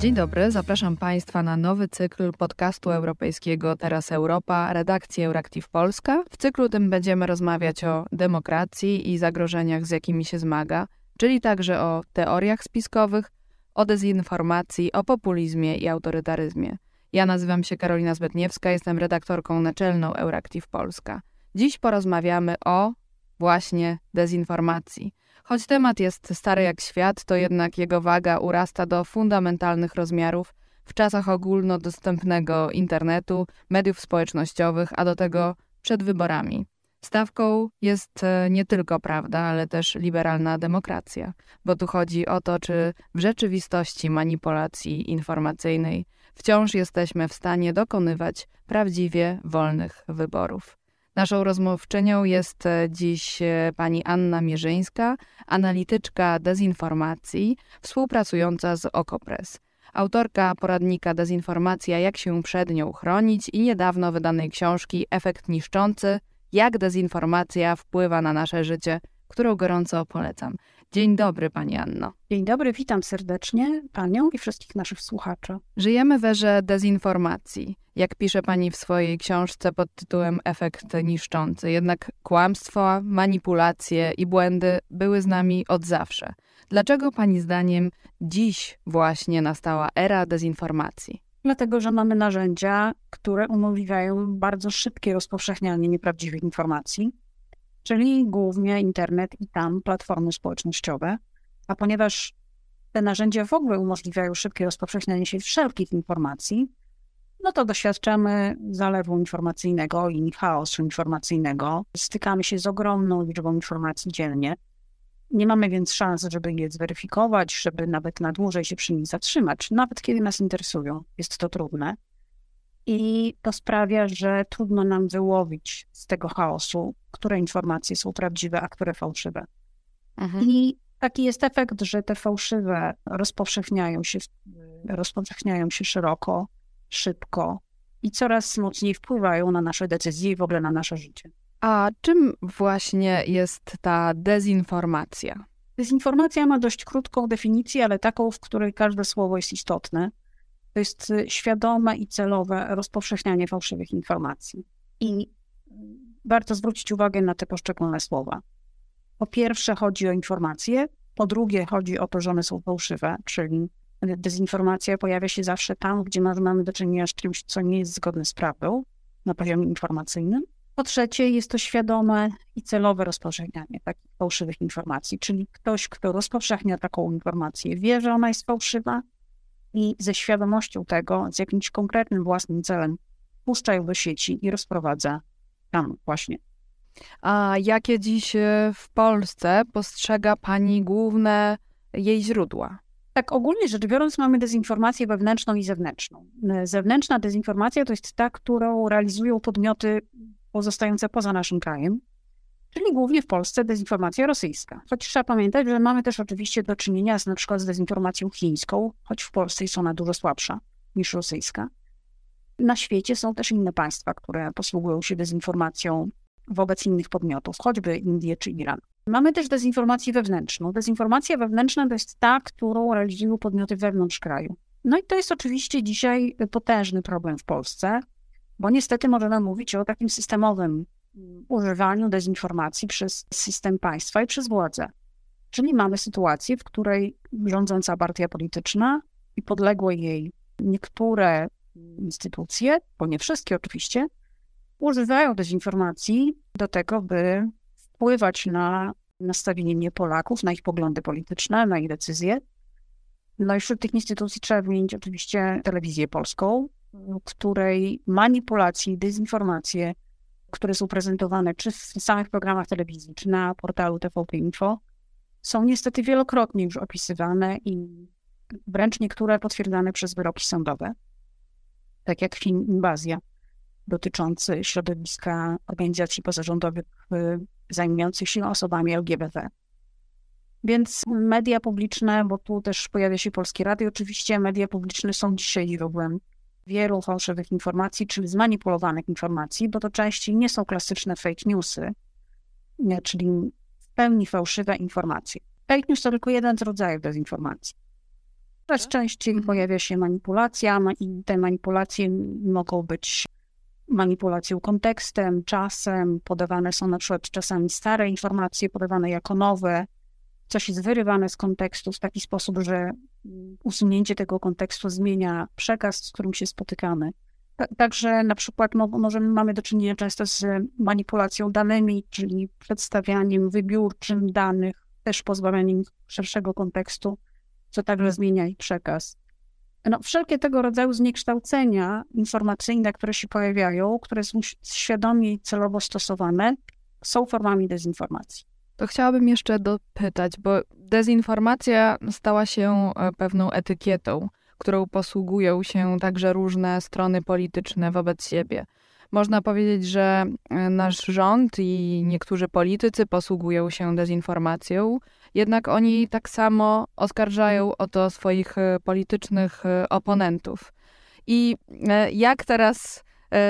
Dzień dobry, zapraszam Państwa na nowy cykl podcastu europejskiego Teraz Europa, redakcji Euractiv Polska. W cyklu tym będziemy rozmawiać o demokracji i zagrożeniach, z jakimi się zmaga, czyli także o teoriach spiskowych, o dezinformacji, o populizmie i autorytaryzmie. Ja nazywam się Karolina Zbetniewska, jestem redaktorką naczelną Euractiv Polska. Dziś porozmawiamy o właśnie dezinformacji. Choć temat jest stary jak świat, to jednak jego waga urasta do fundamentalnych rozmiarów w czasach ogólnodostępnego internetu, mediów społecznościowych, a do tego przed wyborami. Stawką jest e, nie tylko prawda, ale też liberalna demokracja, bo tu chodzi o to, czy w rzeczywistości manipulacji informacyjnej wciąż jesteśmy w stanie dokonywać prawdziwie wolnych wyborów. Naszą rozmówczynią jest e, dziś e, pani Anna Mierzyńska, analityczka dezinformacji, współpracująca z Okopres. Autorka poradnika Dezinformacja, jak się przed nią chronić i niedawno wydanej książki Efekt niszczący, jak dezinformacja wpływa na nasze życie, którą gorąco polecam. Dzień dobry, Pani Anno. Dzień dobry, witam serdecznie Panią i wszystkich naszych słuchaczy. Żyjemy w erze dezinformacji, jak pisze Pani w swojej książce pod tytułem Efekt niszczący. Jednak kłamstwa, manipulacje i błędy były z nami od zawsze. Dlaczego Pani zdaniem dziś właśnie nastała era dezinformacji? Dlatego, że mamy narzędzia, które umożliwiają bardzo szybkie rozpowszechnianie nieprawdziwych informacji czyli głównie internet i tam platformy społecznościowe. A ponieważ te narzędzia w ogóle umożliwiają szybkie rozpowszechnianie się wszelkich informacji, no to doświadczamy zalewu informacyjnego i chaosu informacyjnego. Stykamy się z ogromną liczbą informacji dziennie. Nie mamy więc szans, żeby je zweryfikować, żeby nawet na dłużej się przy nich zatrzymać, nawet kiedy nas interesują. Jest to trudne. I to sprawia, że trudno nam wyłowić z tego chaosu, które informacje są prawdziwe, a które fałszywe. Mhm. I taki jest efekt, że te fałszywe rozpowszechniają się, rozpowszechniają się szeroko, szybko i coraz mocniej wpływają na nasze decyzje i w ogóle na nasze życie. A czym właśnie jest ta dezinformacja? Dezinformacja ma dość krótką definicję, ale taką, w której każde słowo jest istotne to jest y, świadome i celowe rozpowszechnianie fałszywych informacji. I warto zwrócić uwagę na te poszczególne słowa. Po pierwsze, chodzi o informacje, po drugie, chodzi o to, że one są fałszywe, czyli dezinformacja pojawia się zawsze tam, gdzie mamy do czynienia z czymś, co nie jest zgodne z prawdą na poziomie informacyjnym. Po trzecie, jest to świadome i celowe rozpowszechnianie takich fałszywych informacji, czyli ktoś, kto rozpowszechnia taką informację, wie, że ona jest fałszywa, i ze świadomością tego, z jakimś konkretnym własnym celem puszcza ją do sieci i rozprowadza tam właśnie. A jakie dziś e, w Polsce postrzega Pani główne jej źródła? Tak, ogólnie rzecz biorąc, mamy dezinformację wewnętrzną i zewnętrzną. E, zewnętrzna dezinformacja to jest ta, którą realizują podmioty pozostające poza naszym krajem, czyli głównie w Polsce dezinformacja rosyjska. Choć trzeba pamiętać, że mamy też oczywiście do czynienia z na przykład z dezinformacją chińską, choć w Polsce jest ona dużo słabsza niż rosyjska. Na świecie są też inne państwa, które posługują się dezinformacją wobec innych podmiotów, choćby Indie czy Iran. Mamy też dezinformację wewnętrzną. Dezinformacja wewnętrzna to jest ta, którą realizują podmioty wewnątrz kraju. No i to jest oczywiście dzisiaj potężny problem w Polsce, bo niestety możemy mówić o takim systemowym używaniu dezinformacji przez system państwa i przez władzę. Czyli mamy sytuację, w której rządząca partia polityczna i podległe jej niektóre instytucje, bo nie wszystkie oczywiście, używają dezinformacji do tego, by wpływać na nastawienie Polaków, na ich poglądy polityczne, na ich decyzje. No i wśród tych instytucji trzeba wymienić oczywiście telewizję polską, której manipulacje, dezinformacje które są prezentowane czy w samych programach telewizji, czy na portalu TVP Info, są niestety wielokrotnie już opisywane i wręcz niektóre potwierdzane przez wyroki sądowe, tak jak film Inwazja dotyczący środowiska organizacji pozarządowych y, zajmujących się osobami LGBT. Więc media publiczne, bo tu też pojawia się Polskie Radio, oczywiście media publiczne są dzisiaj źródłem wielu fałszywych informacji, czyli zmanipulowanych informacji, bo to częściej nie są klasyczne fake newsy, czyli w pełni fałszywe informacje. Fake news to tylko jeden z rodzajów dezinformacji. Coraz częściej Mhm. pojawia się manipulacja ma- i te manipulacje mogą być manipulacją kontekstem, czasem, podawane są na przykład czasami stare informacje, podawane jako nowe, coś jest wyrywane z kontekstu w taki sposób, że usunięcie tego kontekstu zmienia przekaz, z którym się spotykamy. Ta- Także na przykład mo- możemy, mamy do czynienia często z manipulacją danymi, czyli przedstawianiem wybiórczym danych, też pozbawianiem szerszego kontekstu, co także zmienia ich przekaz. No, wszelkie tego rodzaju zniekształcenia informacyjne, które się pojawiają, które są świadomie i celowo stosowane, są formami dezinformacji. To chciałabym jeszcze dopytać, bo dezinformacja stała się e, pewną etykietą, którą posługują się także różne strony polityczne wobec siebie. Można powiedzieć, że e, nasz rząd i niektórzy politycy posługują się dezinformacją, jednak oni tak samo oskarżają o to swoich e, politycznych oponentów. I jak teraz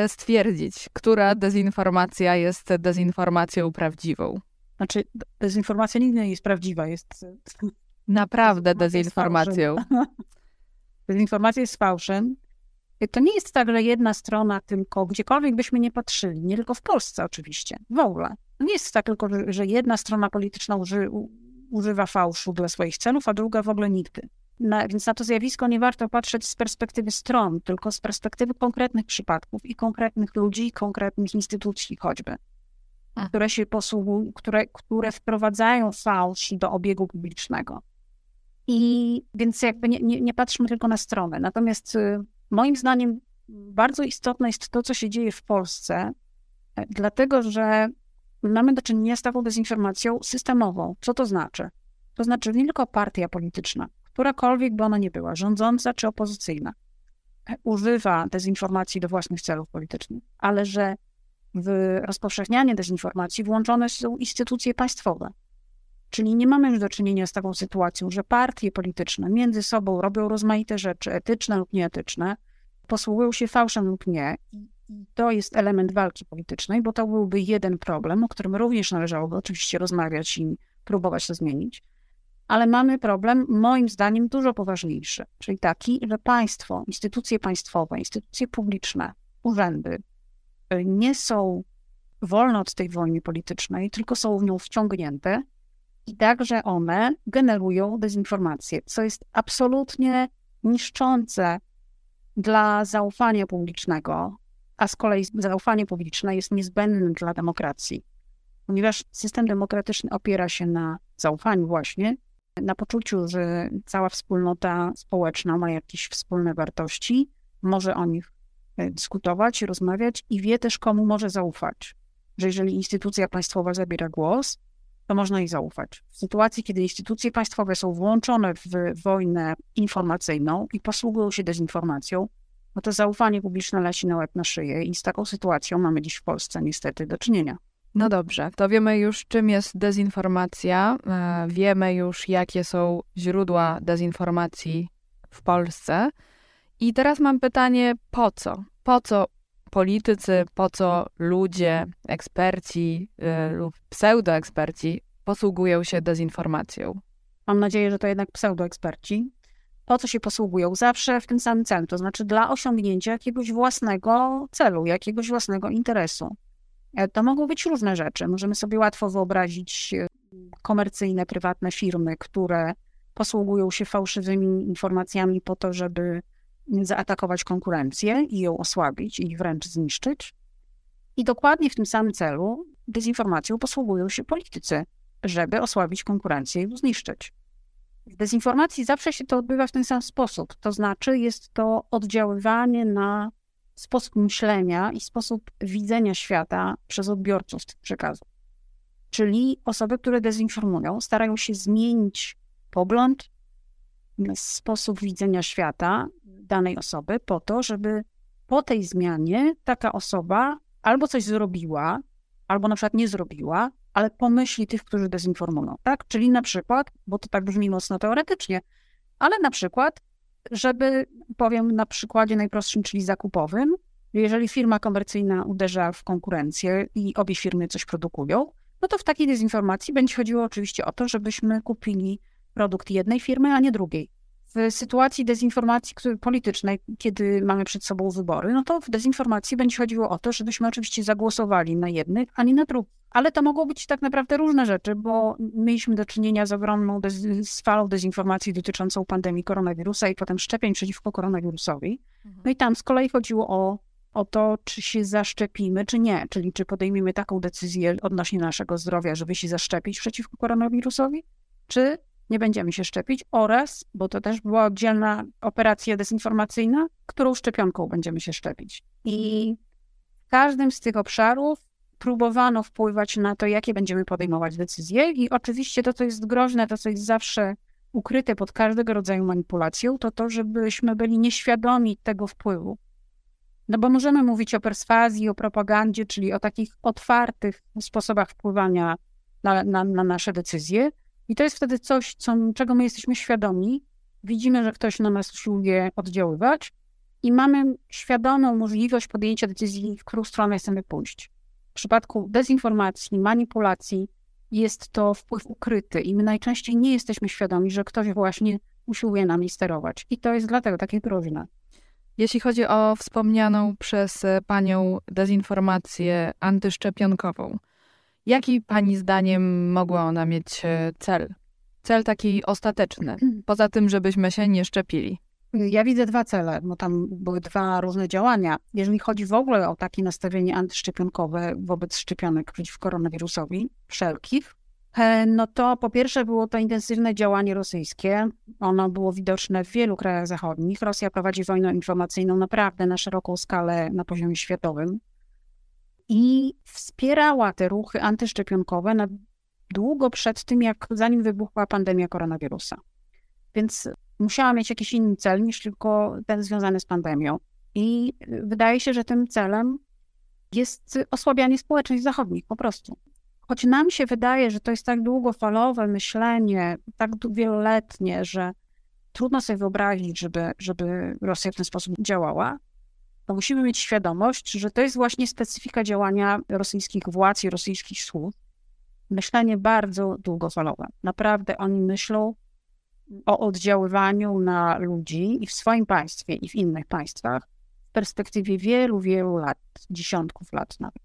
stwierdzić, która dezinformacja jest dezinformacją prawdziwą? Znaczy, dezinformacja nigdy nie jest prawdziwa, jest Naprawdę dezinformacją. dezinformacja jest fałszem. To nie jest tak, że jedna strona tylko, gdziekolwiek byśmy nie patrzyli, nie tylko w Polsce oczywiście, w ogóle. To nie jest tak tylko, że, jedna strona polityczna uży, używa fałszu dla swoich celów, a druga w ogóle nigdy. Na, więc na to zjawisko nie warto patrzeć z perspektywy stron, tylko z perspektywy konkretnych przypadków i konkretnych ludzi, konkretnych instytucji choćby. Które się posługują, które, które wprowadzają fałsz do obiegu publicznego. I więc jakby nie, nie, nie patrzmy tylko na stronę. Natomiast y, moim zdaniem bardzo istotne jest to, co się dzieje w Polsce, e, dlatego że mamy do czynienia z taką dezinformacją systemową. Co to znaczy? To znaczy nie tylko partia polityczna, którakolwiek by ona nie była, rządząca czy opozycyjna, e, używa dezinformacji do własnych celów politycznych, ale że w rozpowszechnianie dezinformacji włączone są instytucje państwowe. Czyli nie mamy już do czynienia z taką sytuacją, że partie polityczne między sobą robią rozmaite rzeczy, etyczne lub nieetyczne, posługują się fałszem lub nie. I to jest element walki politycznej, bo to byłby jeden problem, o którym również należałoby oczywiście rozmawiać i próbować to zmienić. Ale mamy problem, moim zdaniem, dużo poważniejszy, czyli taki, że państwo, instytucje państwowe, instytucje publiczne, urzędy nie są wolne od tej wojny politycznej, tylko są w nią wciągnięte. I także one generują dezinformację, co jest absolutnie niszczące dla zaufania publicznego, a z kolei zaufanie publiczne jest niezbędne dla demokracji, ponieważ system demokratyczny opiera się na zaufaniu właśnie, na poczuciu, że cała wspólnota społeczna ma jakieś wspólne wartości, może o nich dyskutować, rozmawiać i wie też, komu może zaufać. Że jeżeli instytucja państwowa zabiera głos, to można jej zaufać. W sytuacji, kiedy instytucje państwowe są włączone w wojnę informacyjną i posługują się dezinformacją, no to zaufanie publiczne leci na łeb na szyję i z taką sytuacją mamy dziś w Polsce niestety do czynienia. No dobrze, to wiemy już, czym jest dezinformacja. e, Wiemy już, jakie są źródła dezinformacji w Polsce. I teraz mam pytanie, po co? Po co politycy, po co ludzie, eksperci e, lub pseudoeksperci posługują się dezinformacją? Mam nadzieję, że to jednak pseudoeksperci. Po co się posługują? Zawsze w tym samym celu, to znaczy dla osiągnięcia jakiegoś własnego celu, jakiegoś własnego interesu. E, To mogą być różne rzeczy. Możemy sobie łatwo wyobrazić e, komercyjne, prywatne firmy, które posługują się fałszywymi informacjami po to, żeby zaatakować konkurencję i ją osłabić i wręcz zniszczyć. I dokładnie w tym samym celu dezinformacją posługują się politycy, żeby osłabić konkurencję i ją zniszczyć. W dezinformacji zawsze się to odbywa w ten sam sposób. To znaczy, jest to oddziaływanie na sposób myślenia i sposób widzenia świata przez odbiorców tych przekazów. Czyli osoby, które dezinformują, starają się zmienić pogląd, sposób widzenia świata danej osoby po to, żeby po tej zmianie taka osoba albo coś zrobiła, albo na przykład nie zrobiła, ale pomyśli tych, którzy dezinformują, tak? Czyli na przykład, bo to tak brzmi mocno teoretycznie, ale na przykład, żeby, powiem na przykładzie najprostszym, czyli zakupowym, jeżeli firma komercyjna uderza w konkurencję i obie firmy coś produkują, no to w takiej dezinformacji będzie chodziło oczywiście o to, żebyśmy kupili produkt jednej firmy, a nie drugiej. W sytuacji dezinformacji politycznej, kiedy mamy przed sobą wybory, no to w dezinformacji będzie chodziło o to, żebyśmy oczywiście zagłosowali na jednych, a nie na drugich. Ale to mogą być tak naprawdę różne rzeczy, bo mieliśmy do czynienia z ogromną dez- z falą dezinformacji dotyczącą pandemii koronawirusa i potem szczepień przeciwko koronawirusowi. Mhm. No i tam z kolei chodziło o, o to, czy się zaszczepimy, czy nie, czyli czy podejmiemy taką decyzję odnośnie naszego zdrowia, żeby się zaszczepić przeciwko koronawirusowi, czy nie będziemy się szczepić oraz, bo to też była oddzielna operacja dezinformacyjna, którą szczepionką będziemy się szczepić. I w każdym z tych obszarów próbowano wpływać na to, jakie będziemy podejmować decyzje i oczywiście to, co jest groźne, to, co jest zawsze ukryte pod każdego rodzaju manipulacją, to to, żebyśmy byli nieświadomi tego wpływu. No bo możemy mówić o perswazji, o propagandzie, czyli o takich otwartych sposobach wpływania na, na, na nasze decyzje, i to jest wtedy coś, co, czego my jesteśmy świadomi. Widzimy, że ktoś na nas usiłuje oddziaływać i mamy świadomą możliwość podjęcia decyzji, w którą stronę chcemy pójść. W przypadku dezinformacji, manipulacji jest to wpływ ukryty i my najczęściej nie jesteśmy świadomi, że ktoś właśnie usiłuje nami sterować. I to jest dlatego takie groźne. Jeśli chodzi o wspomnianą przez panią dezinformację antyszczepionkową, Jaki Pani zdaniem mogła ona mieć e, cel? Cel taki ostateczny, poza tym, żebyśmy się nie szczepili. Ja widzę dwa cele, bo tam były dwa różne działania. Jeżeli chodzi w ogóle o takie nastawienie antyszczepionkowe wobec szczepionek przeciw koronawirusowi, wszelkich, e, no to po pierwsze było to intensywne działanie rosyjskie. Ono było widoczne w wielu krajach zachodnich. Rosja prowadzi wojnę informacyjną naprawdę na szeroką skalę na poziomie światowym i wspierała te ruchy antyszczepionkowe na długo przed tym, jak zanim wybuchła pandemia koronawirusa. Więc musiała mieć jakiś inny cel niż tylko ten związany z pandemią. I wydaje się, że tym celem jest osłabianie społeczeństw zachodnich po prostu. Choć nam się wydaje, że to jest tak długofalowe myślenie, tak wieloletnie, że trudno sobie wyobrazić, żeby, żeby Rosja w ten sposób działała, to musimy mieć świadomość, że to jest właśnie specyfika działania rosyjskich władz i rosyjskich służb. Myślenie bardzo długofalowe. Naprawdę oni myślą o oddziaływaniu na ludzi i w swoim państwie, i w innych państwach w perspektywie wielu, wielu lat, dziesiątków lat nawet.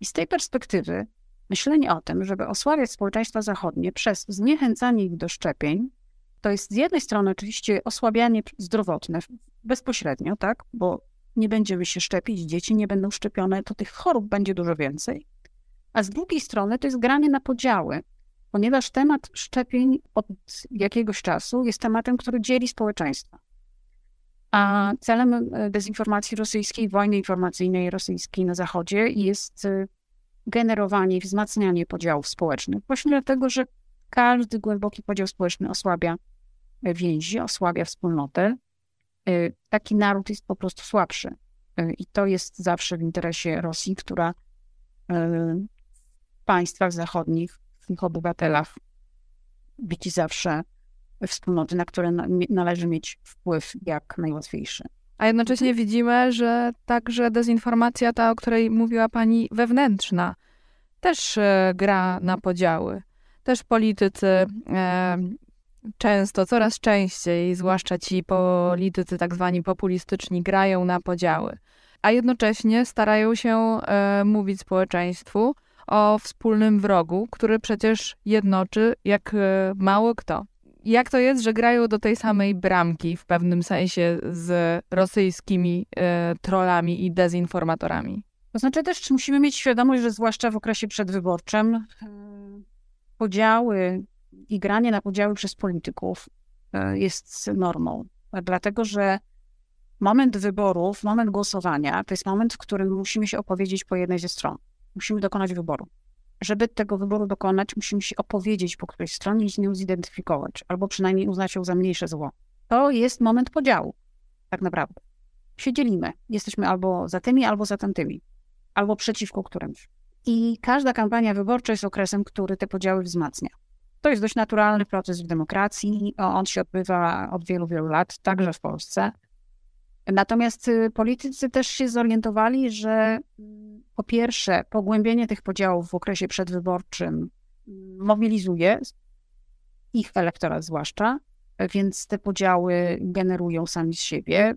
I z tej perspektywy myślenie o tym, żeby osłabiać społeczeństwa zachodnie przez zniechęcanie ich do szczepień, to jest z jednej strony oczywiście osłabianie zdrowotne bezpośrednio, tak, bo nie będziemy się szczepić, dzieci nie będą szczepione, to tych chorób będzie dużo więcej. A z drugiej strony to jest granie na podziały, ponieważ temat szczepień od jakiegoś czasu jest tematem, który dzieli społeczeństwo. A celem e, dezinformacji rosyjskiej, wojny informacyjnej rosyjskiej na Zachodzie jest e, generowanie i wzmacnianie podziałów społecznych. Właśnie dlatego, że każdy głęboki podział społeczny osłabia więzi, osłabia wspólnotę, taki naród jest po prostu słabszy. Y, I to jest zawsze w interesie Rosji, która y, w państwach zachodnich, w ich obywatelach widzi zawsze wspólnoty, na które należy mieć wpływ jak najłatwiejszy. A jednocześnie widzimy, że także dezinformacja, ta, o której mówiła pani wewnętrzna, też gra na podziały. Też politycy e, często, coraz częściej, zwłaszcza ci politycy tak zwani populistyczni, grają na podziały, a jednocześnie starają się e, mówić społeczeństwu o wspólnym wrogu, który przecież jednoczy jak e, mało kto. Jak to jest, że grają do tej samej bramki w pewnym sensie z rosyjskimi e, trollami i dezinformatorami? To znaczy też musimy mieć świadomość, że zwłaszcza w okresie przedwyborczym e, podziały i granie na podziały przez polityków e, jest normą, dlatego że moment wyborów, moment głosowania to jest moment, w którym musimy się opowiedzieć po jednej ze stron. Musimy dokonać wyboru. Żeby tego wyboru dokonać, musimy się opowiedzieć po którejś stronie i z nią zidentyfikować, albo przynajmniej uznać ją za mniejsze zło. To jest moment podziału, tak naprawdę. Się dzielimy. Jesteśmy albo za tymi, albo za tamtymi, albo przeciwko którymś. I każda kampania wyborcza jest okresem, który te podziały wzmacnia. To jest dość naturalny proces w demokracji. On się odbywa od wielu, wielu lat, także w Polsce. Natomiast y, politycy też się zorientowali, że po pierwsze, pogłębienie tych podziałów w okresie przedwyborczym mm, mobilizuje ich elektorat zwłaszcza, więc te podziały generują sami z siebie.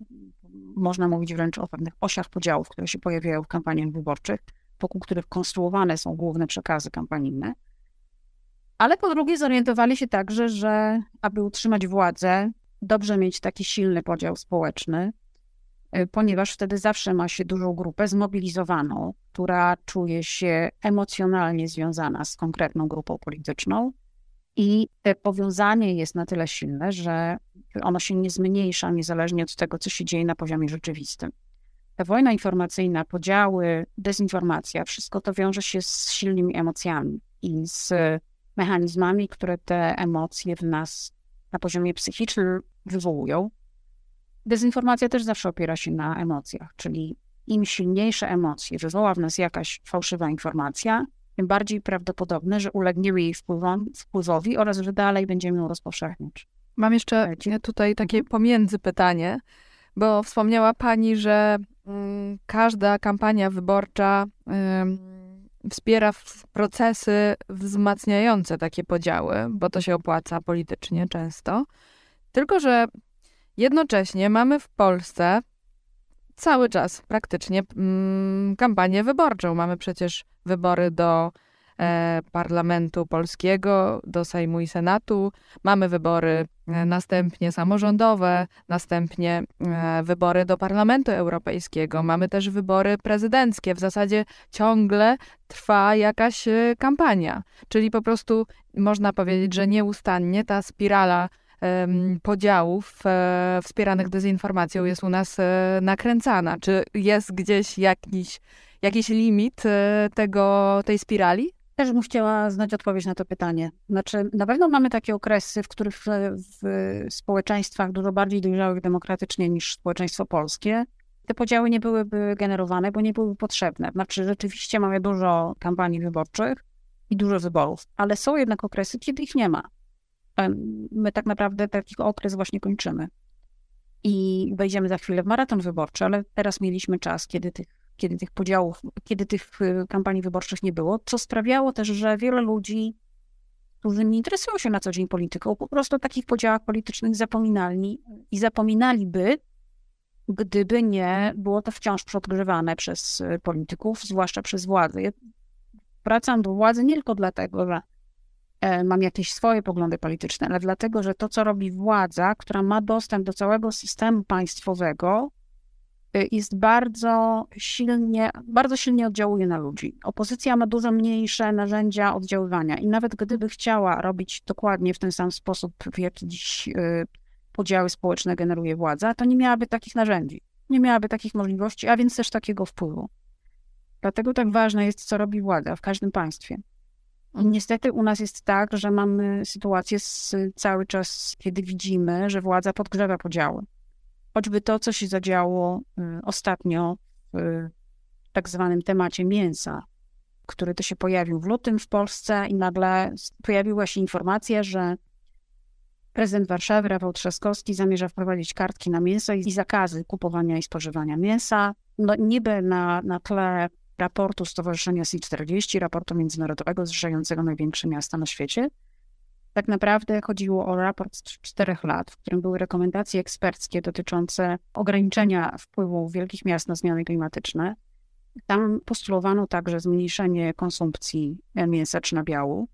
Można mówić wręcz o pewnych osiach podziałów, które się pojawiają w kampaniach wyborczych, wokół których konstruowane są główne przekazy kampanijne. Ale po drugie zorientowali się także, że aby utrzymać władzę, dobrze mieć taki silny podział społeczny, y, ponieważ wtedy zawsze ma się dużą grupę zmobilizowaną, która czuje się emocjonalnie związana z konkretną grupą polityczną. I te powiązanie jest na tyle silne, że ono się nie zmniejsza niezależnie od tego, co się dzieje na poziomie rzeczywistym. Ta wojna informacyjna, podziały, dezinformacja, wszystko to wiąże się z silnymi emocjami i z mechanizmami, które te emocje w nas na poziomie psychicznym wywołują. Dezinformacja też zawsze opiera się na emocjach, czyli im silniejsze emocje wywoła w nas jakaś fałszywa informacja, tym bardziej prawdopodobne, że ulegniemy jej wpływom, wpływowi oraz że dalej będziemy ją rozpowszechniać. Mam jeszcze tutaj takie mhm. pomiędzy pytanie, bo wspomniała Pani, że mm, każda kampania wyborcza wspiera procesy wzmacniające takie podziały, bo to się opłaca politycznie często. Tylko, że jednocześnie mamy w Polsce cały czas praktycznie mm, kampanię wyborczą. Mamy przecież wybory do E, Parlamentu Polskiego, do Sejmu i Senatu. Mamy wybory następnie samorządowe, następnie e, wybory do Parlamentu Europejskiego. Mamy też wybory prezydenckie. W zasadzie ciągle trwa jakaś kampania. Czyli po prostu można powiedzieć, że nieustannie ta spirala podziałów wspieranych dezinformacją jest u nas nakręcana. Czy jest gdzieś jakiś, jakiś limit tego, tej spirali? Też bym chciała znać odpowiedź na to pytanie. Znaczy, na pewno mamy takie okresy, w których w, w społeczeństwach dużo bardziej dojrzałych demokratycznie niż społeczeństwo polskie, te podziały nie byłyby generowane, bo nie byłyby potrzebne. Znaczy, rzeczywiście mamy dużo kampanii wyborczych i dużo wyborów, ale są jednak okresy, kiedy ich nie ma. My tak naprawdę taki okres właśnie kończymy. I wejdziemy za chwilę w maraton wyborczy, ale teraz mieliśmy czas, kiedy tych kiedy tych podziałów, kiedy tych y, kampanii wyborczych nie było, co sprawiało też, że wiele ludzi, którzy nie interesują się na co dzień polityką, po prostu o takich podziałach politycznych zapominali i zapominaliby, gdyby nie było to wciąż podgrzewane przez y, polityków, zwłaszcza przez władze. Ja wracam do władzy nie tylko dlatego, że e, mam jakieś swoje poglądy polityczne, ale dlatego, że to, co robi władza, która ma dostęp do całego systemu państwowego, jest bardzo silnie, bardzo silnie oddziałuje na ludzi. Opozycja ma dużo mniejsze narzędzia oddziaływania i nawet gdyby chciała robić dokładnie w ten sam sposób, w jaki dziś y, podziały społeczne generuje władza, to nie miałaby takich narzędzi, nie miałaby takich możliwości, a więc też takiego wpływu. Dlatego tak ważne jest, co robi władza w każdym państwie. I niestety u nas jest tak, że mamy sytuację z, cały czas, kiedy widzimy, że władza podgrzewa podziały choćby to, co się zadziało y, ostatnio w tak zwanym temacie mięsa, który to się pojawił w lutym w Polsce i nagle pojawiła się informacja, że prezydent Warszawy, Rafał Trzaskowski, zamierza wprowadzić kartki na mięso i zakazy kupowania i spożywania mięsa. No niby na, na tle raportu Stowarzyszenia C40, raportu międzynarodowego zrzeszającego największe miasta na świecie, tak naprawdę chodziło o raport z czterech lat, w którym były rekomendacje eksperckie dotyczące ograniczenia wpływu wielkich miast na zmiany klimatyczne. Tam postulowano także zmniejszenie konsumpcji mięsa czy nabiału.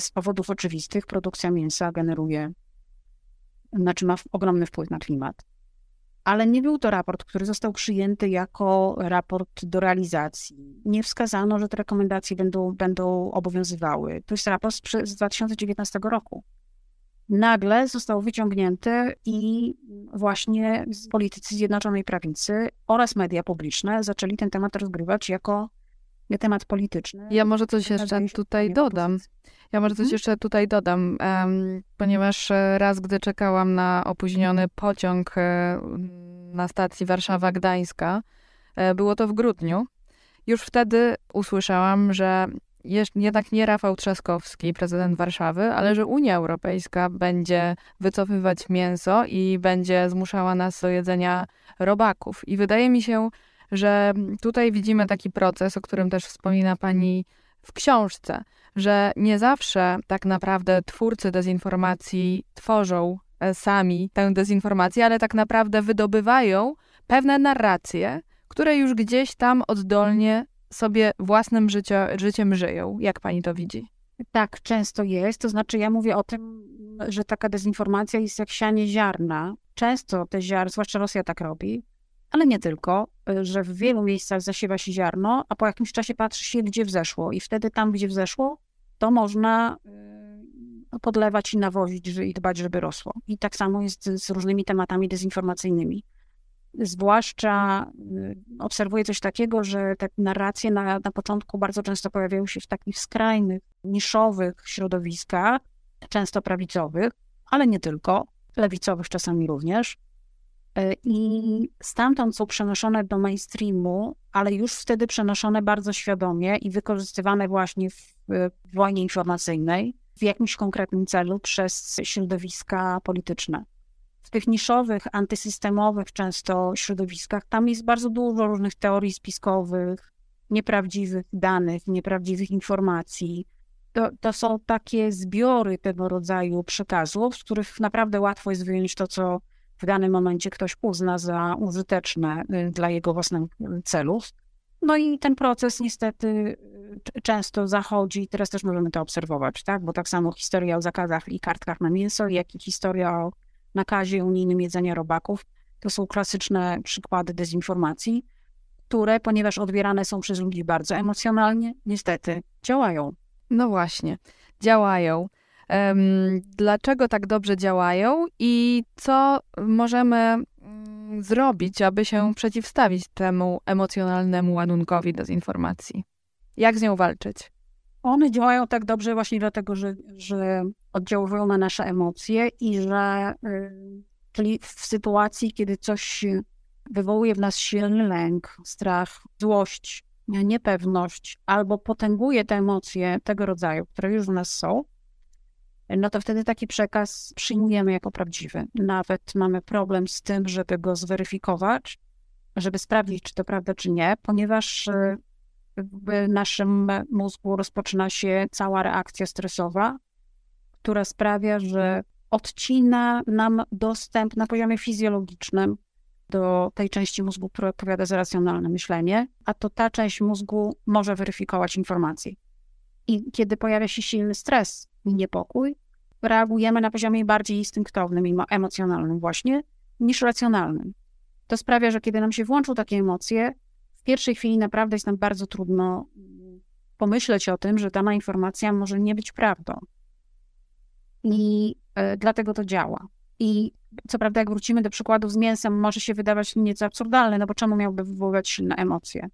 Z powodów oczywistych produkcja mięsa generuje, znaczy ma ogromny wpływ na klimat ale nie był to raport, który został przyjęty jako raport do realizacji. Nie wskazano, że te rekomendacje będą, będą obowiązywały. To jest raport z 2019 roku. Nagle został wyciągnięty i właśnie politycy Zjednoczonej Prawicy oraz media publiczne zaczęli ten temat rozgrywać jako temat polityczny. Ja może coś jeszcze tutaj dodam. Ja może coś mhm. jeszcze tutaj dodam, ponieważ e, raz, gdy czekałam na opóźniony pociąg e, na stacji Warszawa-Gdańska, e, było to w grudniu, już wtedy usłyszałam, że jednak nie Rafał Trzaskowski, prezydent Warszawy, ale że Unia Europejska będzie wycofywać mięso i będzie zmuszała nas do jedzenia robaków. I wydaje mi się, że tutaj widzimy taki proces, o którym też wspomina pani w książce, że nie zawsze tak naprawdę twórcy dezinformacji tworzą e, sami tę dezinformację, ale tak naprawdę wydobywają pewne narracje, które już gdzieś tam oddolnie sobie własnym życie, życiem żyją. Jak pani to widzi? Tak, często jest. To znaczy, ja mówię o tym, że taka dezinformacja jest jak sianie ziarna. Często te ziarna, zwłaszcza Rosja tak robi, ale nie tylko, że w wielu miejscach zasiewa się ziarno, a po jakimś czasie patrzy się, gdzie wzeszło. I wtedy tam, gdzie wzeszło, to można y, podlewać i nawozić i dbać, żeby rosło. I tak samo jest z różnymi tematami dezinformacyjnymi. Zwłaszcza y, obserwuję coś takiego, że te narracje na, na początku bardzo często pojawiają się w takich skrajnych, niszowych środowiskach, często prawicowych, ale nie tylko, lewicowych czasami również. Y, I stamtąd są przenoszone do mainstreamu, ale już wtedy przenoszone bardzo świadomie i wykorzystywane właśnie w, w wojnie informacyjnej w jakimś konkretnym celu przez środowiska polityczne w tych niszowych, antysystemowych często środowiskach, tam jest bardzo dużo różnych teorii spiskowych, nieprawdziwych danych, nieprawdziwych informacji. To, to są takie zbiory tego rodzaju przekazów, z których naprawdę łatwo jest wyjąć to, co w danym momencie ktoś uzna za użyteczne y, dla jego własnych celów. No i ten proces niestety y, często zachodzi, teraz też możemy to obserwować, tak? Bo tak samo historia o zakazach i kartkach na mięso, jak i historia o nakazie unijnym jedzenia robaków. To są klasyczne przykłady dezinformacji, które, ponieważ odbierane są przez ludzi bardzo emocjonalnie, niestety działają. No właśnie, działają. Dlaczego tak dobrze działają i co możemy mm, zrobić, aby się przeciwstawić temu emocjonalnemu ładunkowi dezinformacji? Jak z nią walczyć? One działają tak dobrze właśnie dlatego, że, że oddziałują na nasze emocje i że, y, czyli w sytuacji, kiedy coś wywołuje w nas silny lęk, strach, złość, niepewność, albo potęguje te emocje tego rodzaju, które już w nas są, no to wtedy taki przekaz przyjmujemy jako prawdziwy. Nawet mamy problem z tym, żeby go zweryfikować, żeby sprawdzić, czy to prawda, czy nie, ponieważ y, w naszym mózgu rozpoczyna się cała reakcja stresowa, która sprawia, że odcina nam dostęp na poziomie fizjologicznym do tej części mózgu, która odpowiada za racjonalne myślenie, a to ta część mózgu może weryfikować informacje. I kiedy pojawia się silny stres niepokój, reagujemy na poziomie bardziej instynktownym i emocjonalnym właśnie, niż racjonalnym. To sprawia, że kiedy nam się włączą takie emocje, w pierwszej chwili naprawdę jest nam bardzo trudno pomyśleć o tym, że dana informacja może nie być prawdą. I e, dlatego to działa. I co prawda, jak wrócimy do przykładów z mięsem, może się wydawać nieco absurdalne, no bo czemu miałby wywoływać silne emocje?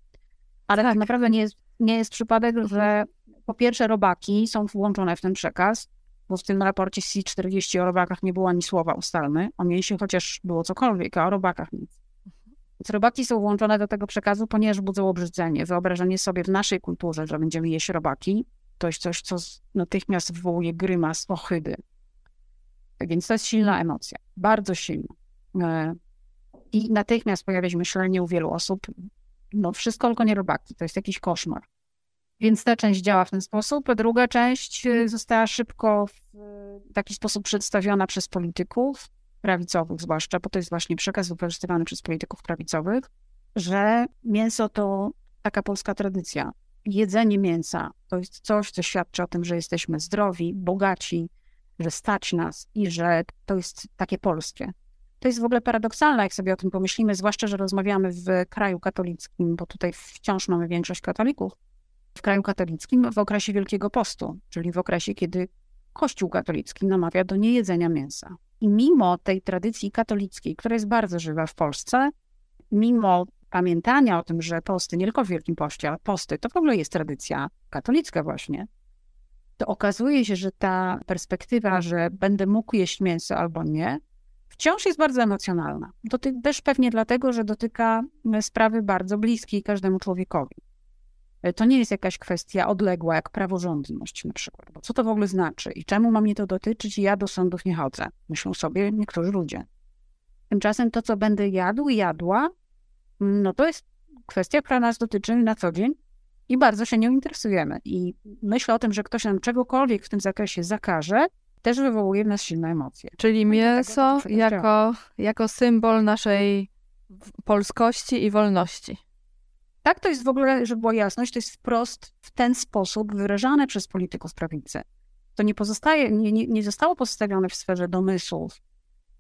Ale tak naprawdę nie jest, nie jest przypadek, że po pierwsze robaki są włączone w ten przekaz, bo w tym raporcie C40 o robakach nie było ani słowa ustalne, o mięsie chociaż było cokolwiek, a o robakach nic. Więc robaki są włączone do tego przekazu, ponieważ budzą obrzydzenie, wyobrażenie sobie w naszej kulturze, że będziemy jeść robaki, to jest coś, co natychmiast wywołuje grymas ohydy. Więc to jest silna emocja, bardzo silna. E, I natychmiast pojawia się myślenie u wielu osób, no wszystko tylko nie robaki, to jest jakiś koszmar. Więc ta część działa w ten sposób. A druga część e, została szybko w taki sposób przedstawiona przez polityków, prawicowych zwłaszcza, bo to jest właśnie przekaz wykorzystywany przez polityków prawicowych, że mięso to taka polska tradycja jedzenie mięsa to jest coś, co świadczy o tym, że jesteśmy zdrowi, bogaci, że stać nas i że to jest takie polskie. To jest w ogóle paradoksalne, jak sobie o tym pomyślimy, zwłaszcza, że rozmawiamy w kraju katolickim, bo tutaj wciąż mamy większość katolików. W kraju katolickim w okresie Wielkiego Postu, czyli w okresie, kiedy Kościół katolicki namawia do niejedzenia mięsa. I mimo tej tradycji katolickiej, która jest bardzo żywa w Polsce, mimo pamiętania o tym, że posty, nie tylko w Wielkim Poście, ale posty, to w ogóle jest tradycja katolicka właśnie, to okazuje się, że ta perspektywa, że będę mógł jeść mięso albo nie, wciąż jest bardzo emocjonalna. Doty też pewnie dlatego, że dotyka sprawy bardzo bliskiej każdemu człowiekowi. To nie jest jakaś kwestia odległa, jak praworządność na przykład. Bo co to w ogóle znaczy i czemu ma mnie to dotyczyć i ja do sądów nie chodzę? Myślą sobie niektórzy ludzie. Tymczasem to, co będę jadł i jadła, no to jest kwestia, która nas dotyczy na co dzień i bardzo się nią interesujemy. I myślę o tym, że ktoś nam czegokolwiek w tym zakresie zakaże, też wywołuje w nas silne emocje. Czyli mięso jako, jako symbol naszej polskości i wolności. Tak, to jest w ogóle, żeby była jasność, to jest wprost w ten sposób wyrażane przez polityków prawicy. To nie pozostaje, nie, nie, nie zostało postawione w sferze domysłów.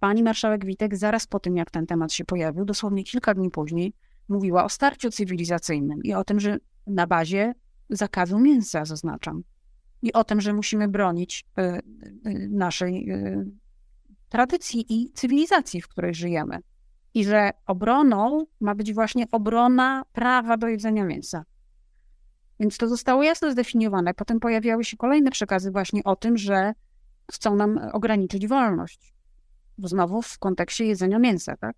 Pani marszałek Witek zaraz po tym, jak ten temat się pojawił, dosłownie kilka dni później, mówiła o starciu cywilizacyjnym i o tym, że na bazie zakazu mięsa, zaznaczam, i o tym, że musimy bronić y, y, naszej y, tradycji i cywilizacji, w której żyjemy. I że obroną ma być właśnie obrona prawa do jedzenia mięsa. Więc to zostało jasno zdefiniowane. Potem pojawiały się kolejne przekazy właśnie o tym, że chcą nam ograniczyć wolność. Znowu w kontekście jedzenia mięsa, tak?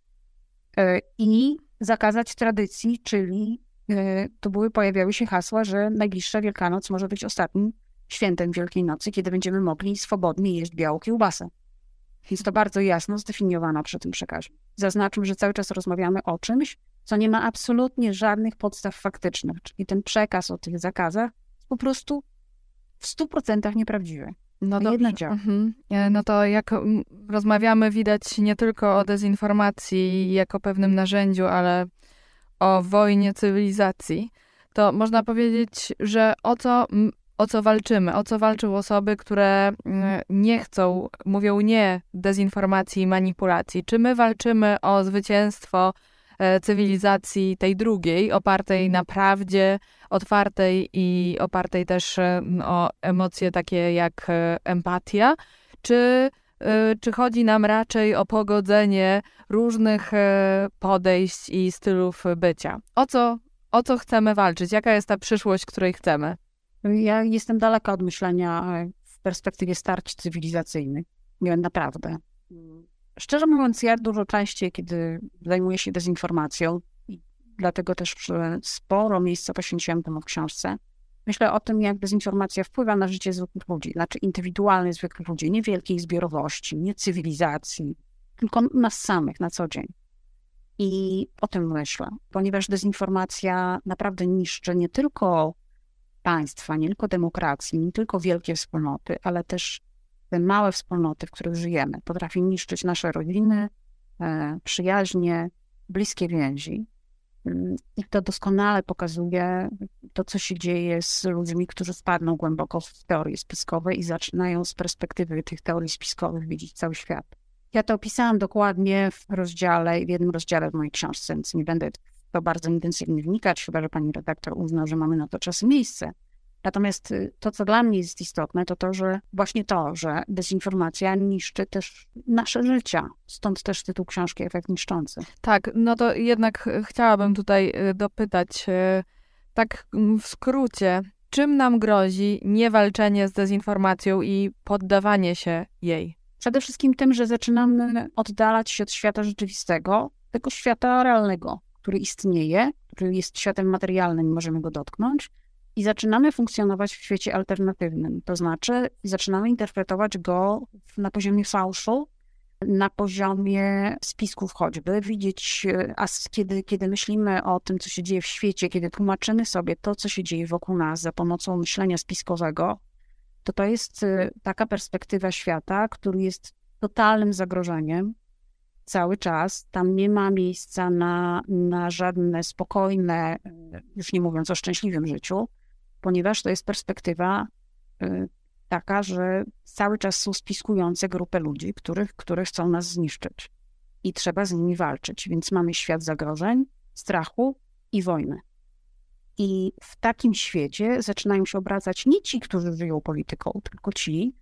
I zakazać tradycji, czyli to były, pojawiały się hasła, że najbliższa Wielkanoc może być ostatnim świętem Wielkiej Nocy, kiedy będziemy mogli swobodnie jeść białą kiełbasę. Jest to bardzo jasno zdefiniowane przy tym przekazie. Zaznaczmy, że cały czas rozmawiamy o czymś, co nie ma absolutnie żadnych podstaw faktycznych, czyli ten przekaz o tych zakazach jest po prostu w stu procentach nieprawdziwy. No to jedna działa. Mhm. E, no to jak rozmawiamy, widać nie tylko o dezinformacji jako pewnym narzędziu, ale o wojnie cywilizacji, to można powiedzieć, że o co o co walczymy, o co walczą osoby, które mm, nie chcą, mówią nie dezinformacji i manipulacji. Czy my walczymy o zwycięstwo e, cywilizacji tej drugiej, opartej na prawdzie, otwartej i opartej też e, o emocje takie jak e, empatia, czy, czy chodzi nam raczej o pogodzenie różnych podejść i stylów bycia? O co, o co chcemy walczyć? Jaka jest ta przyszłość, której chcemy? Ja jestem daleka od myślenia e, w perspektywie starć cywilizacyjnych. Nie naprawdę. Szczerze mówiąc, ja dużo częściej, kiedy zajmuję się dezinformacją, i dlatego też sporo miejsca poświęciłam temu w książce, myślę o tym, jak dezinformacja wpływa na życie zwykłych ludzi, znaczy indywidualnych zwykłych ludzi, nie wielkiej zbiorowości, nie cywilizacji, tylko nas samych na co dzień. I o tym myślę, ponieważ dezinformacja naprawdę niszczy nie tylko państwa, nie tylko demokracji, nie tylko wielkie wspólnoty, ale też te małe wspólnoty, w których żyjemy. Potrafi niszczyć nasze rodziny, e, przyjaźnie, bliskie więzi. Mm, I to doskonale pokazuje to, co się dzieje z ludźmi, którzy wpadną głęboko w teorie spiskowe i zaczynają z perspektywy tych teorii spiskowych widzieć cały świat. Ja to opisałam dokładnie w rozdziale, w jednym rozdziale w mojej książce, więc nie będę to bardzo intensywnie wnikać, chyba że pani redaktor uzna, że mamy na to czas i miejsce. Natomiast y, to, co dla mnie jest istotne, to to, że właśnie to, że dezinformacja niszczy też nasze życia. Stąd też tytuł książki Efekt Niszczący. Tak, no to jednak chciałabym tutaj y, dopytać, y, tak mm, w skrócie, czym nam grozi niewalczenie z dezinformacją i poddawanie się jej? Przede wszystkim tym, że zaczynamy oddalać się od świata rzeczywistego, tego świata realnego, który istnieje, który jest światem materialnym, możemy go dotknąć, i zaczynamy funkcjonować w świecie alternatywnym. To znaczy, zaczynamy interpretować go na poziomie fałszu, na poziomie spisków choćby, widzieć, a kiedy, kiedy myślimy o tym, co się dzieje w świecie, kiedy tłumaczymy sobie to, co się dzieje wokół nas za pomocą myślenia spiskowego, to to jest y, taka perspektywa świata, który jest totalnym zagrożeniem cały czas. Tam nie ma miejsca na, na żadne spokojne, już nie mówiąc o szczęśliwym życiu, ponieważ to jest perspektywa y, taka, że cały czas są spiskujące grupy ludzi, których, które chcą nas zniszczyć i trzeba z nimi walczyć. Więc mamy świat zagrożeń, strachu i wojny. I w takim świecie zaczynają się obracać nie ci, którzy żyją polityką, tylko ci,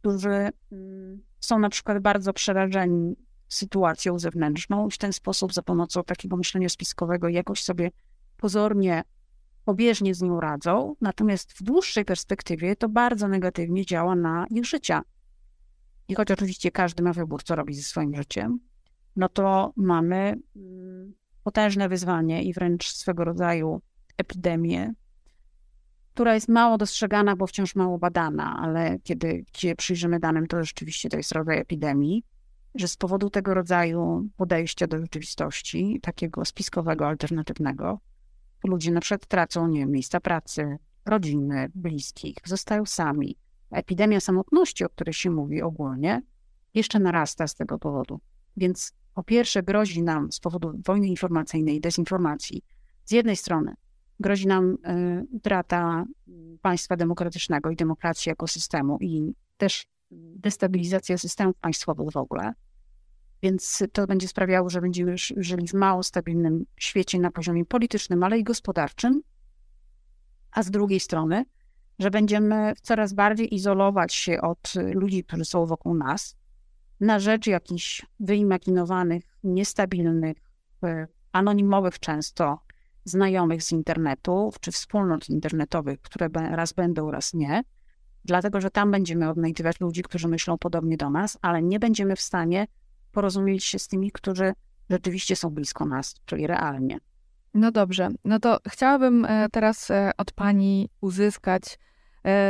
którzy mm, są na przykład bardzo przerażeni sytuacją zewnętrzną i w ten sposób za pomocą takiego myślenia spiskowego jakoś sobie pozornie pobieżnie z nią radzą, natomiast w dłuższej perspektywie to bardzo negatywnie działa na ich życia. I choć oczywiście każdy ma wybór, co robi ze swoim życiem, no to mamy mm, potężne wyzwanie i wręcz swego rodzaju epidemię, która jest mało dostrzegana, bo wciąż mało badana, ale kiedy się przyjrzymy danym, to rzeczywiście to jest rodzaj epidemii, że z powodu tego rodzaju podejścia do rzeczywistości, takiego spiskowego, alternatywnego, ludzie na przykład tracą nie miejsca pracy, rodziny, bliskich, zostają sami, epidemia samotności, o której się mówi ogólnie, jeszcze narasta z tego powodu. Więc po pierwsze grozi nam z powodu wojny informacyjnej dezinformacji z jednej strony grozi nam y, utrata państwa demokratycznego i demokracji jako systemu i też destabilizacja systemów państwowych w ogóle. Więc to będzie sprawiało, że będziemy żyli w mało stabilnym świecie na poziomie politycznym, ale i gospodarczym. A z drugiej strony, że będziemy coraz bardziej izolować się od ludzi, którzy są wokół nas, na rzecz jakichś wyimaginowanych, niestabilnych, e, anonimowych często znajomych z internetu, czy wspólnot internetowych, które raz będą, raz nie, dlatego że tam będziemy odnajdywać ludzi, którzy myślą podobnie do nas, ale nie będziemy w stanie porozumieć się z tymi, którzy rzeczywiście są blisko nas, czyli realnie. No dobrze, no to chciałabym e, teraz e, od Pani uzyskać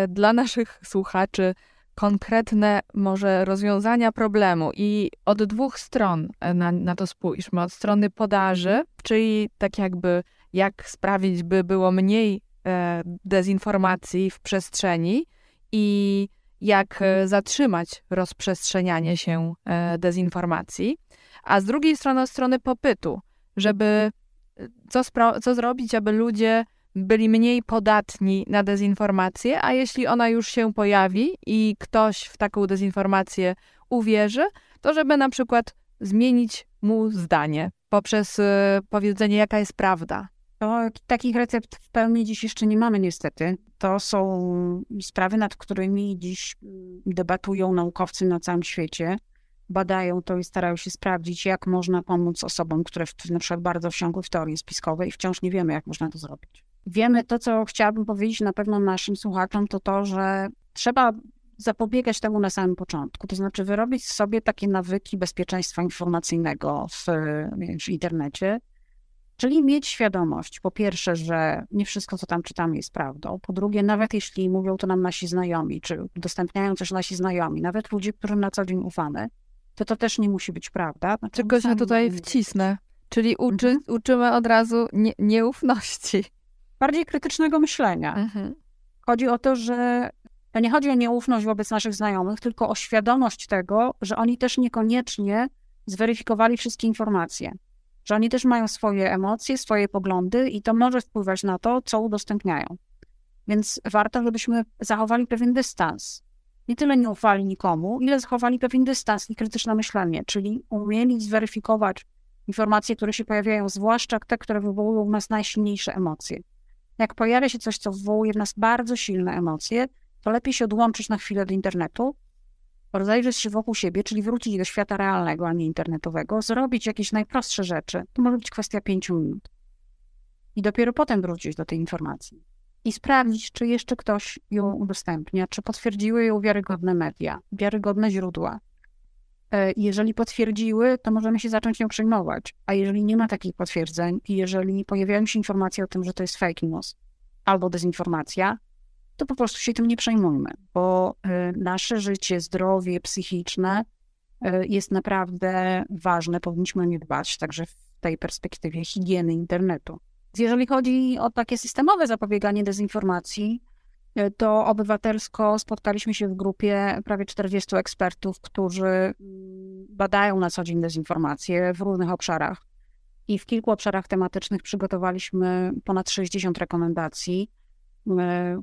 dla naszych słuchaczy konkretne może rozwiązania problemu i od dwóch stron e, na, na to spójrzmy. Od strony podaży, czyli tak jakby jak sprawić, by było mniej e, dezinformacji w przestrzeni i jak e, zatrzymać rozprzestrzenianie się e, dezinformacji, a z drugiej strony od strony popytu, żeby e, co, co zrobić, aby ludzie byli mniej podatni na dezinformację, a jeśli ona już się pojawi i ktoś w taką dezinformację uwierzy, to żeby na przykład zmienić mu zdanie poprzez powiedzenie, jaka jest prawda. To takich recept w pełni dziś jeszcze nie mamy niestety. To są sprawy, nad którymi dziś mm, debatują naukowcy na całym świecie. Badają to i starają się sprawdzić, jak można pomóc osobom, które w, na przykład bardzo wsiąkły w teorie spiskowe i wciąż nie wiemy, jak można to zrobić. Wiemy to, co chciałabym powiedzieć na pewno naszym słuchaczom, to to, że trzeba zapobiegać temu na samym początku. To znaczy wyrobić sobie takie nawyki bezpieczeństwa informacyjnego w, w internecie, czyli mieć świadomość, po pierwsze, że nie wszystko, co tam czytamy, jest prawdą. Po drugie, nawet jeśli mówią to nam nasi znajomi, czy udostępniają coś nasi znajomi, nawet ludzie, którym na co dzień ufamy, to to też nie musi być prawda. Znaczy, Tylko się tutaj wcisnę. Czyli uczy, mhm. uczymy od razu nie, nieufności bardziej krytycznego myślenia. Mhm. Chodzi o to, że to nie chodzi o nieufność wobec naszych znajomych, tylko o świadomość tego, że oni też niekoniecznie zweryfikowali wszystkie informacje. Że oni też mają swoje emocje, swoje poglądy i to może wpływać na to, co udostępniają. Więc warto, żebyśmy zachowali pewien dystans. Nie tyle nie ufali nikomu, ile zachowali pewien dystans i krytyczne myślenie, czyli umieli zweryfikować informacje, które się pojawiają, zwłaszcza te, które wywołują w nas najsilniejsze emocje. Jak pojawia się coś, co wywołuje w nas bardzo silne emocje, to lepiej się odłączyć na chwilę do internetu, rozejrzeć się wokół siebie, czyli wrócić do świata realnego, a nie internetowego, zrobić jakieś najprostsze rzeczy. To może być kwestia pięciu minut. I dopiero potem wrócić do tej informacji. I sprawdzić, czy jeszcze ktoś ją udostępnia, czy potwierdziły ją wiarygodne media, wiarygodne źródła, E, jeżeli potwierdziły, to możemy się zacząć nią przejmować. A jeżeli nie ma takich potwierdzeń i jeżeli pojawiają się informacje o tym, że to jest fake news albo dezinformacja, to po prostu się tym nie przejmujmy, bo e, nasze życie, zdrowie psychiczne e, jest naprawdę ważne, powinniśmy o nie dbać, także w tej perspektywie higieny internetu. Jeżeli chodzi o takie systemowe zapobieganie dezinformacji, E, to obywatelsko spotkaliśmy się w grupie prawie 40 ekspertów, którzy mm, badają na co dzień dezinformacje w różnych obszarach. I w kilku obszarach tematycznych przygotowaliśmy ponad 60 rekomendacji,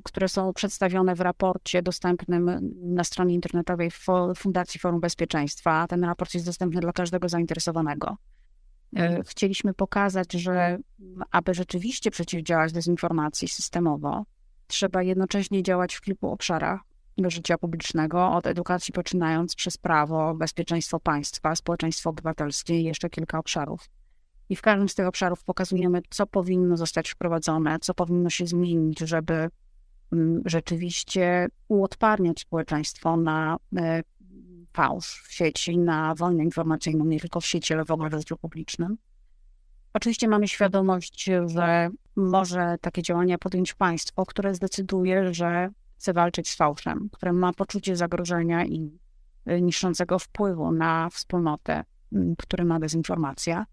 które są przedstawione w raporcie dostępnym na stronie internetowej Fundacji Forum Bezpieczeństwa. Ten raport jest dostępny dla każdego zainteresowanego. E, chcieliśmy pokazać, że aby rzeczywiście przeciwdziałać dezinformacji systemowo, trzeba jednocześnie działać w kilku obszarach życia publicznego, od edukacji poczynając przez prawo, bezpieczeństwo państwa, społeczeństwo obywatelskie i jeszcze kilka obszarów. I w każdym z tych obszarów pokazujemy, co powinno zostać wprowadzone, co powinno się zmienić, żeby mm, rzeczywiście uodparniać społeczeństwo na e, fałsz w sieci, na wojnę informacyjną, nie tylko w sieci, ale w ogóle w życiu publicznym. Oczywiście mamy świadomość, że może takie działania podjąć państwo, które zdecyduje, że chce walczyć z fałszem, które ma poczucie zagrożenia i y, niszczącego wpływu na wspólnotę, który ma dezinformacja.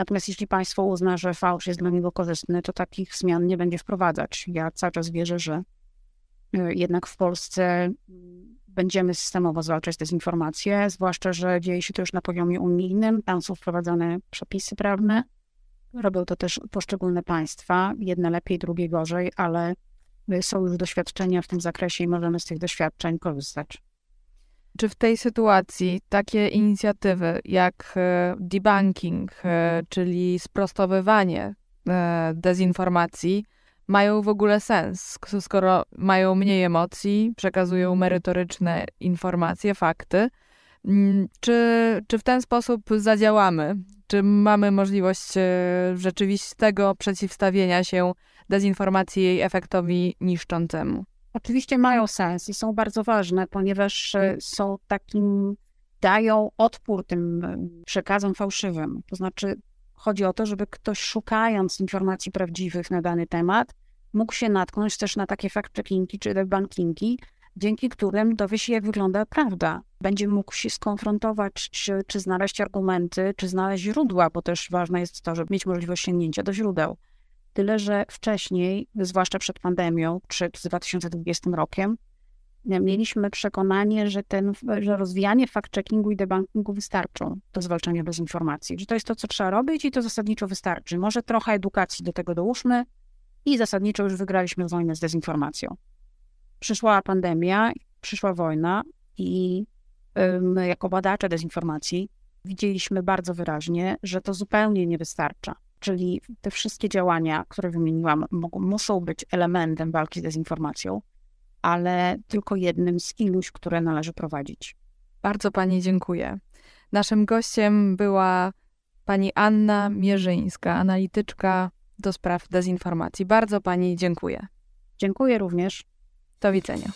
Natomiast jeśli państwo uzna, że fałsz jest dla niego korzystny, to takich zmian nie będzie wprowadzać. Ja cały czas wierzę, że jednak w Polsce będziemy systemowo zwalczać dezinformację, zwłaszcza, że dzieje się to już na poziomie unijnym, tam są wprowadzane przepisy prawne. Robią to też poszczególne państwa, jedne lepiej, drugie gorzej, ale są już doświadczenia w tym zakresie i możemy z tych doświadczeń korzystać. Czy w tej sytuacji takie inicjatywy jak e, debunking, e, czyli sprostowywanie e, dezinformacji, mają w ogóle sens, skoro mają mniej emocji, przekazują merytoryczne informacje, fakty? Mm, czy, czy w ten sposób zadziałamy? Czy mamy możliwość rzeczywistego przeciwstawienia się dezinformacji jej efektowi niszczącemu? Oczywiście mają sens i są bardzo ważne, ponieważ e, są takim, dają odpór tym e, przekazom fałszywym. To znaczy, chodzi o to, żeby ktoś szukając informacji prawdziwych na dany temat, mógł się natknąć też na takie fact-checkingi czy debunkingi, dzięki którym dowie się, jak wygląda prawda. Będzie mógł się skonfrontować, czy, czy znaleźć argumenty, czy znaleźć źródła, bo też ważne jest to, żeby mieć możliwość sięgnięcia do źródeł. Tyle, że wcześniej, zwłaszcza przed pandemią, czy z 2020 rokiem, mieliśmy przekonanie, że, ten, że rozwijanie fact-checkingu i debunkingu wystarczą do zwalczania dezinformacji, że to jest to, co trzeba robić i to zasadniczo wystarczy. Może trochę edukacji do tego dołóżmy i zasadniczo już wygraliśmy wojnę z dezinformacją. Przyszła pandemia, przyszła wojna i my jako badacze dezinformacji widzieliśmy bardzo wyraźnie, że to zupełnie nie wystarcza Czyli te wszystkie działania, które wymieniłam, muszą być elementem walki z dezinformacją, ale tylko jednym z iluś, które należy prowadzić. Bardzo Pani dziękuję. Naszym gościem była Pani Anna Mierzyńska, analityczka do spraw dezinformacji. Bardzo Pani dziękuję. Dziękuję również. Do widzenia.